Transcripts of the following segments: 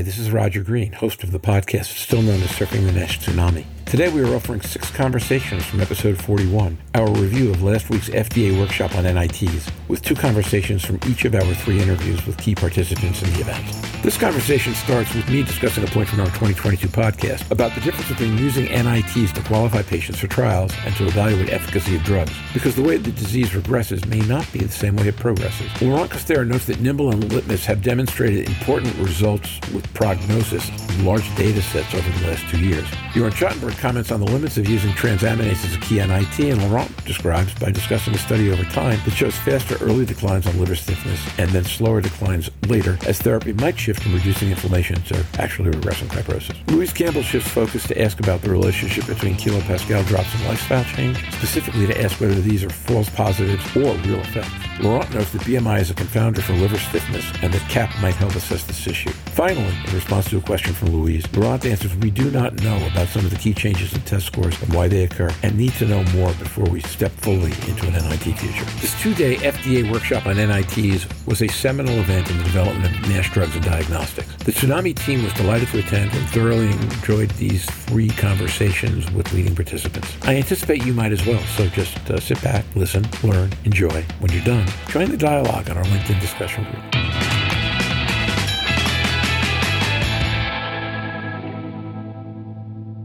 Hi, this is Roger Green, host of the podcast still known as Surfing the NASH Tsunami. Today we are offering six conversations from episode 41, our review of last week's FDA workshop on NITs, with two conversations from each of our three interviews with key participants in the event. This conversation starts with me discussing a point from our 2022 podcast about the difference between using NITs to qualify patients for trials and to evaluate efficacy of drugs, because the way the disease regresses may not be the same way it progresses. Laurent Castera notes that Nimble and Litmus have demonstrated important results with prognosis in large data sets over the last two years. Jörn Schattenberg comments on the limits of using transaminase as a key NIT, and Laurent describes by discussing a study over time that shows faster early declines on liver stiffness and then slower declines later as therapy might shift from reducing inflammation to actually regressing fibrosis. Louise Campbell shifts focus to ask about the relationship between kilopascal drops and lifestyle change, specifically to ask whether these are false positives or real effects. Laurent notes that BMI is a confounder for liver stiffness and that CAP might help assess this issue. Finally, in response to a question from Louise, Laurent answers we do not know about some of the key changes in test scores and why they occur and need to know more before we step fully into an NIT future. This two-day FDA workshop on NITs was a seminal event in the development of NASH drugs and diagnostics. The Tsunami team was delighted to attend and thoroughly enjoyed these three conversations with leading participants. I anticipate you might as well, so just uh, sit back, listen, learn, enjoy. When you're done, join the dialogue on our LinkedIn discussion group.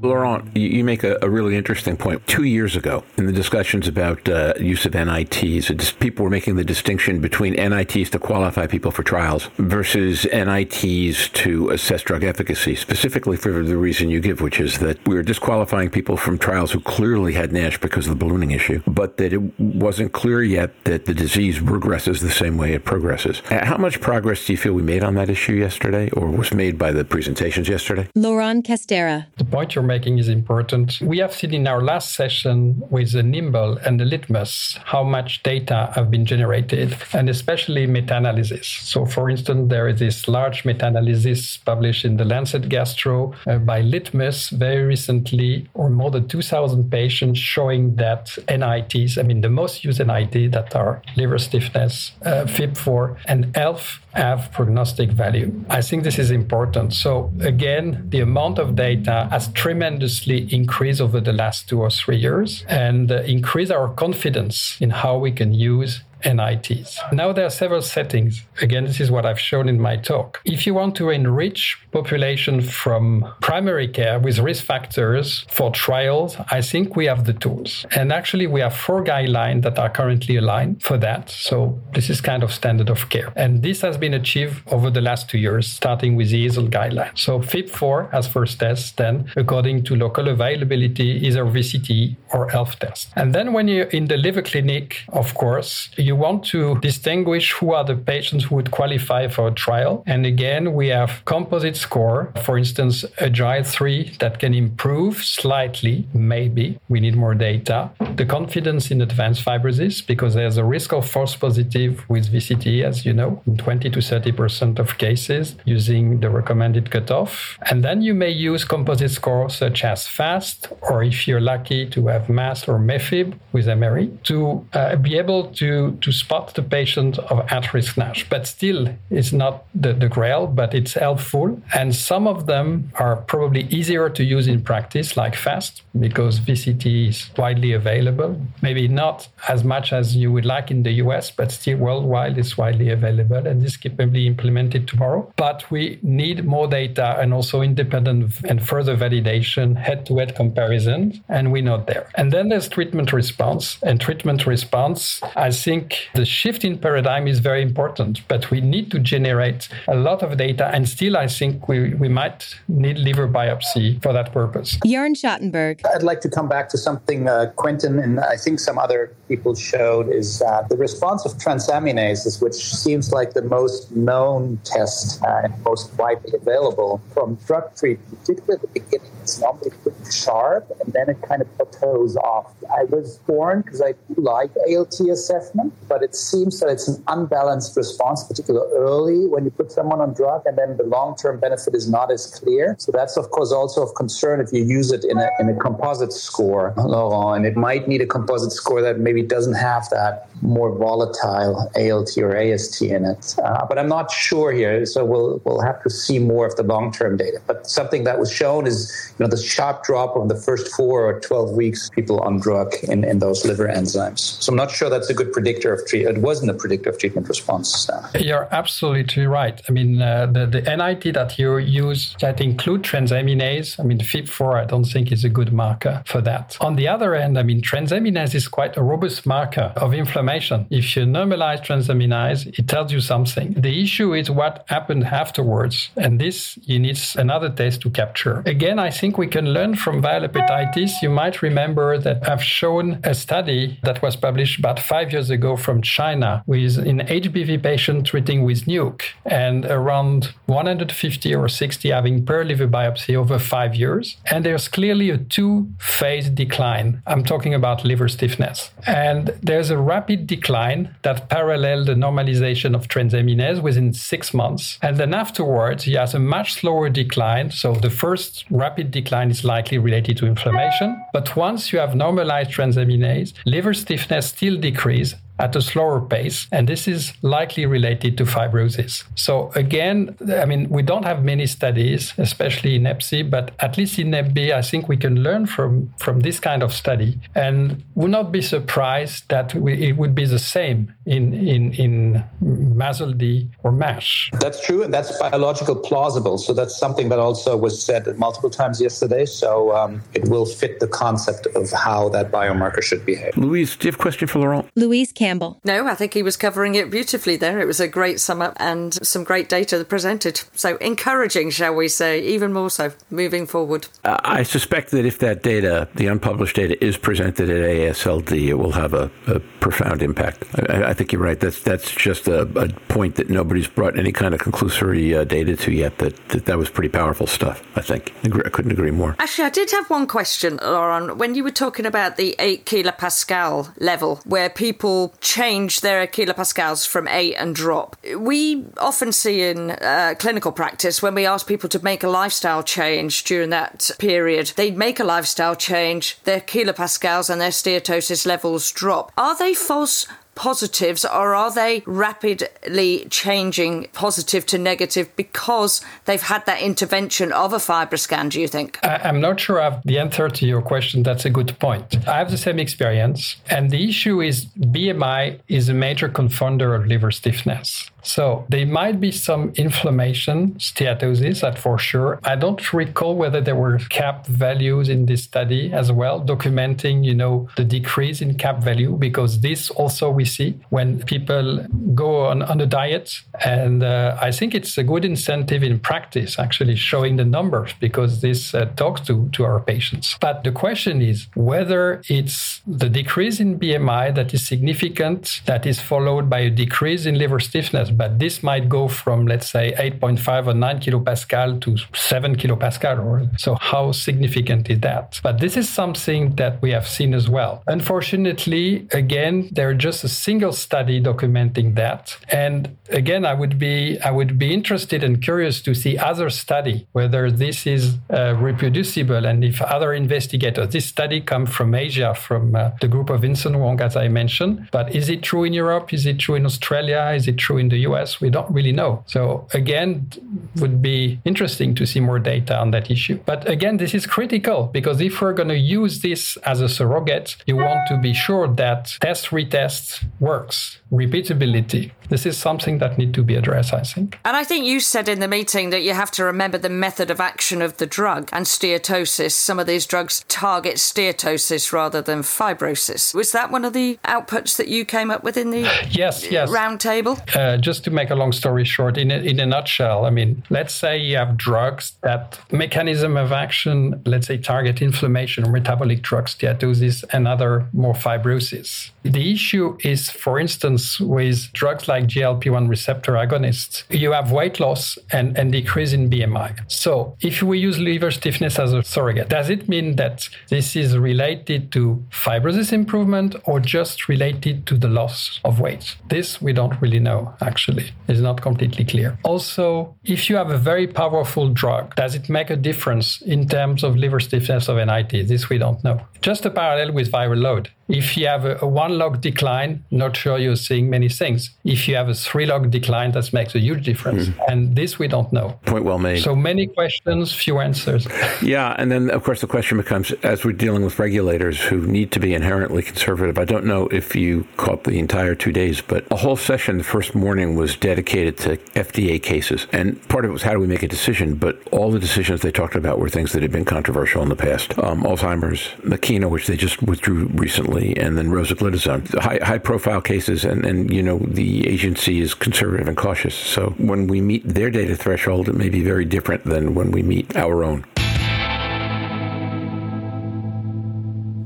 Laurent, you make a, a, really interesting point. Two years ago, in the discussions about uh, use of NITs, just, people were making the distinction between NITs to qualify people for trials versus NITs to assess drug efficacy, specifically for the reason you give, which is that we were disqualifying people from trials who clearly had NASH because of the ballooning issue, but that it wasn't clear yet that the disease regresses the same way it progresses. How much progress do you feel we made on that issue yesterday or was made by the presentations yesterday? Laurent Castera. The point you're making making is important. We have seen in our last session with the Nimble and the Litmus how much data have been generated, and especially meta-analysis. So, for instance, there is this large meta-analysis published in the Lancet Gastro uh, by Litmus very recently, or more than 2,000 patients showing that NITs, I mean, the most used NIT that are liver stiffness, uh, FIB4, and ELF have prognostic value. I think this is important. So, again, the amount of data has tremendously increased over the last two or three years and uh, increase our confidence in how we can use NITs. Now there are several settings. Again, this is what I've shown in my talk. If you want to enrich population from primary care with risk factors for trials, I think we have the tools. And actually we have four guidelines that are currently aligned for that. So this is kind of standard of care. And this has been achieved over the last two years, starting with the EASL guidelines. So FIB4 as first test, then according to local availability, either VCT or ELF test. And then when you're in the liver clinic, of course, you want to distinguish who are the patients who would qualify for a trial. And again, we have composite score, for instance, Agile 3 that can improve slightly, maybe. We need more data. The confidence in advanced fibrosis, because there's a risk of false positive with VCT, as you know, in 20 to 30% of cases using the recommended cutoff. And then you may use composite scores such as FAST, or if you're lucky to have MAST or MEFIB with MRE, to uh, be able to, to spot the patient of at-risk NASH. But still, it's not the, the grail, but it's helpful. And some of them are probably easier to use in practice, like FAST, because VCT is widely available. Maybe not as much as you would like in the US, but still worldwide it's widely available. And this can be implemented tomorrow. But we need more data and also independent and further validation, head-to-head comparison, and we're not there. And then there's treatment response. And treatment response, I think the shift in paradigm is very important, but we need to generate a lot of data. And still, I think we, we might need liver biopsy for that purpose. Jörn Schattenberg. I'd like to come back to something uh, Quentin and I think some other people showed is that the response of transaminases, which seems like the most known test uh, and most widely available from drug treatment, particularly at the beginning it's normally pretty sharp, and then it kind of plateaus off. I was born because I like ALT assessment, but it seems that it's an unbalanced response, particularly early when you put someone on drug, and then the long-term benefit is not as clear. So that's of course also of concern if you use it in a in a composite score, Laurent, and it might need a composite score that maybe doesn't have that more volatile ALT or AST in it. Uh, but I'm not sure here, so we'll we'll have to see more of the long-term data. But something that was shown is you know the sharp drop of the first four or 12 weeks people on drug in, in those liver enzymes. So I'm not sure that's a good predictor of treatment. It wasn't a predictor of treatment response. You're absolutely right. I mean, uh, the, the NIT that you use that include transaminase, I mean, FIB4, I don't think is a good marker for that. On the other end, I mean, transaminase is quite a robust marker of inflammation. If you normalize transaminase, it tells you something. The issue is what happened afterwards. And this, you need another test to capture. Again, I think we can learn from viral hepatitis. You might remember that I've shown a study that was published about five years ago from China with an HBV patient treating with NUC and around 150 or 60 having per liver biopsy over five years. And there's clearly a two phase decline. I'm talking about liver stiffness. And there's a rapid decline that paralleled the normalization of transaminase within six months. And then afterwards, he has a much slower decline. So the first rapid decline is likely related to inflammation. But once you have normalized transaminase, liver stiffness still decrease at a slower pace, and this is likely related to fibrosis. So again, I mean, we don't have many studies, especially in Hep C, but at least in Hep I think we can learn from from this kind of study, and would not be surprised that we, it would be the same in in in MASLD or MASH. That's true, and that's biological plausible. So that's something that also was said multiple times yesterday. So um, it will fit the concept of how that biomarker should behave. Louise, do you have a question for Laurent? Louise Campbell. No, I think he was covering it beautifully there. It was a great sum up and some great data presented. So encouraging, shall we say, even more so moving forward. Uh, I suspect that if that data, the unpublished data, is presented at ASLD, it will have a, a profound impact. I, I, think you're right. That's that's just a, a, point that nobody's brought any kind of conclusory uh, data to yet. That, that that was pretty powerful stuff. I think I, agree, I couldn't agree more. Actually, I did have one question, Laurent. When you were talking about the eight kilopascal level, where people change their kilopascals from eight and drop. We often see in uh, clinical practice when we ask people to make a lifestyle change during that period, they make a lifestyle change, their kilopascals and their steatosis levels drop. Are they false positives or are they rapidly changing positive to negative because they've had that intervention of a fibroscan do you think? I'm not sure i have the answer to your question. That's a good point. I have the same experience and the issue is bmi is a major confounder of liver stiffness. So there might be some inflammation, steatosis, that for sure. I don't recall whether there were cap values in this study as well, documenting, you know, the decrease in cap value, because this also we see when people go on, on a diet. And uh, I think it's a good incentive in practice, actually showing the numbers, because this uh, talks to, to our patients. But the question is whether it's the decrease in BMI that is significant, that is followed by a decrease in liver stiffness but this might go from, let's say, 8.5 or 9 kilopascal to 7 kilopascal. Or, so how significant is that? But this is something that we have seen as well. Unfortunately, again, there are just a single study documenting that. And again, I would be I would be interested and curious to see other study whether this is uh, reproducible and if other investigators. This study come from Asia, from uh, the group of Vincent Wong, as I mentioned. But is it true in Europe? Is it true in Australia? Is it true in the US, we don't really know. So again, would be interesting to see more data on that issue. But again, this is critical because if we're going to use this as a surrogate, you want to be sure that test retest works, repeatability. This is something that need to be addressed, I think. And I think you said in the meeting that you have to remember the method of action of the drug and steatosis. Some of these drugs target steatosis rather than fibrosis. Was that one of the outputs that you came up with in the yes, yes. roundtable? Uh, just to make a long story short, in a, in a nutshell, I mean, let's say you have drugs that mechanism of action, let's say target inflammation, metabolic drugs, steatosis, and other more fibrosis. The issue is for instance, with drugs like GLP-1 receptor agonists, you have weight loss and, and decrease in BMI. So if we use liver stiffness as a surrogate, does it mean that this is related to fibrosis improvement or just related to the loss of weight? This we don't really know, actually. It's not completely clear. Also, if you have a very powerful drug, does it make a difference in terms of liver stiffness of NIT? This we don't know. Just a parallel with viral load. If you have a, a, one log decline, not sure you're seeing many things. If you have a three log decline, that makes a huge difference. Mm. And this we don't know. Point well made. So many questions, few answers. yeah. And then, of course, the question becomes as we're dealing with regulators who need to be inherently conservative, I don't know if you caught the entire two days, but a whole session the first morning was dedicated to FDA cases. And part of it was how do we make a decision? But all the decisions they talked about were things that had been controversial in the past. Um, Alzheimer's, Makena, which they just withdrew recently and then rosiglitazone. High, high profile cases, and, and, you know, the agency is conservative and cautious. So when we meet their data threshold, it may be very different than when we meet our own.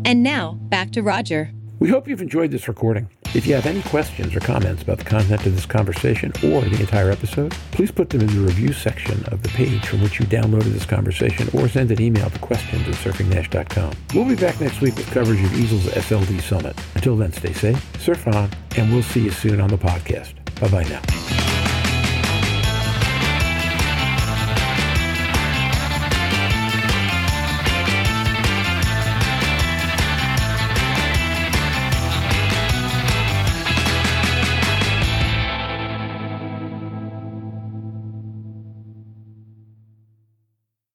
And now, back to Roger. We hope you've enjoyed this recording. If you have any questions or comments about the content of this conversation or the entire episode, please put them in the review section of the page from which you downloaded this conversation or send an email to questions at surfingnash.com. We'll be back next week with coverage of EASL's SLD Summit. Until then, stay safe, surf on, and we'll see you soon on the podcast. Bye-bye now.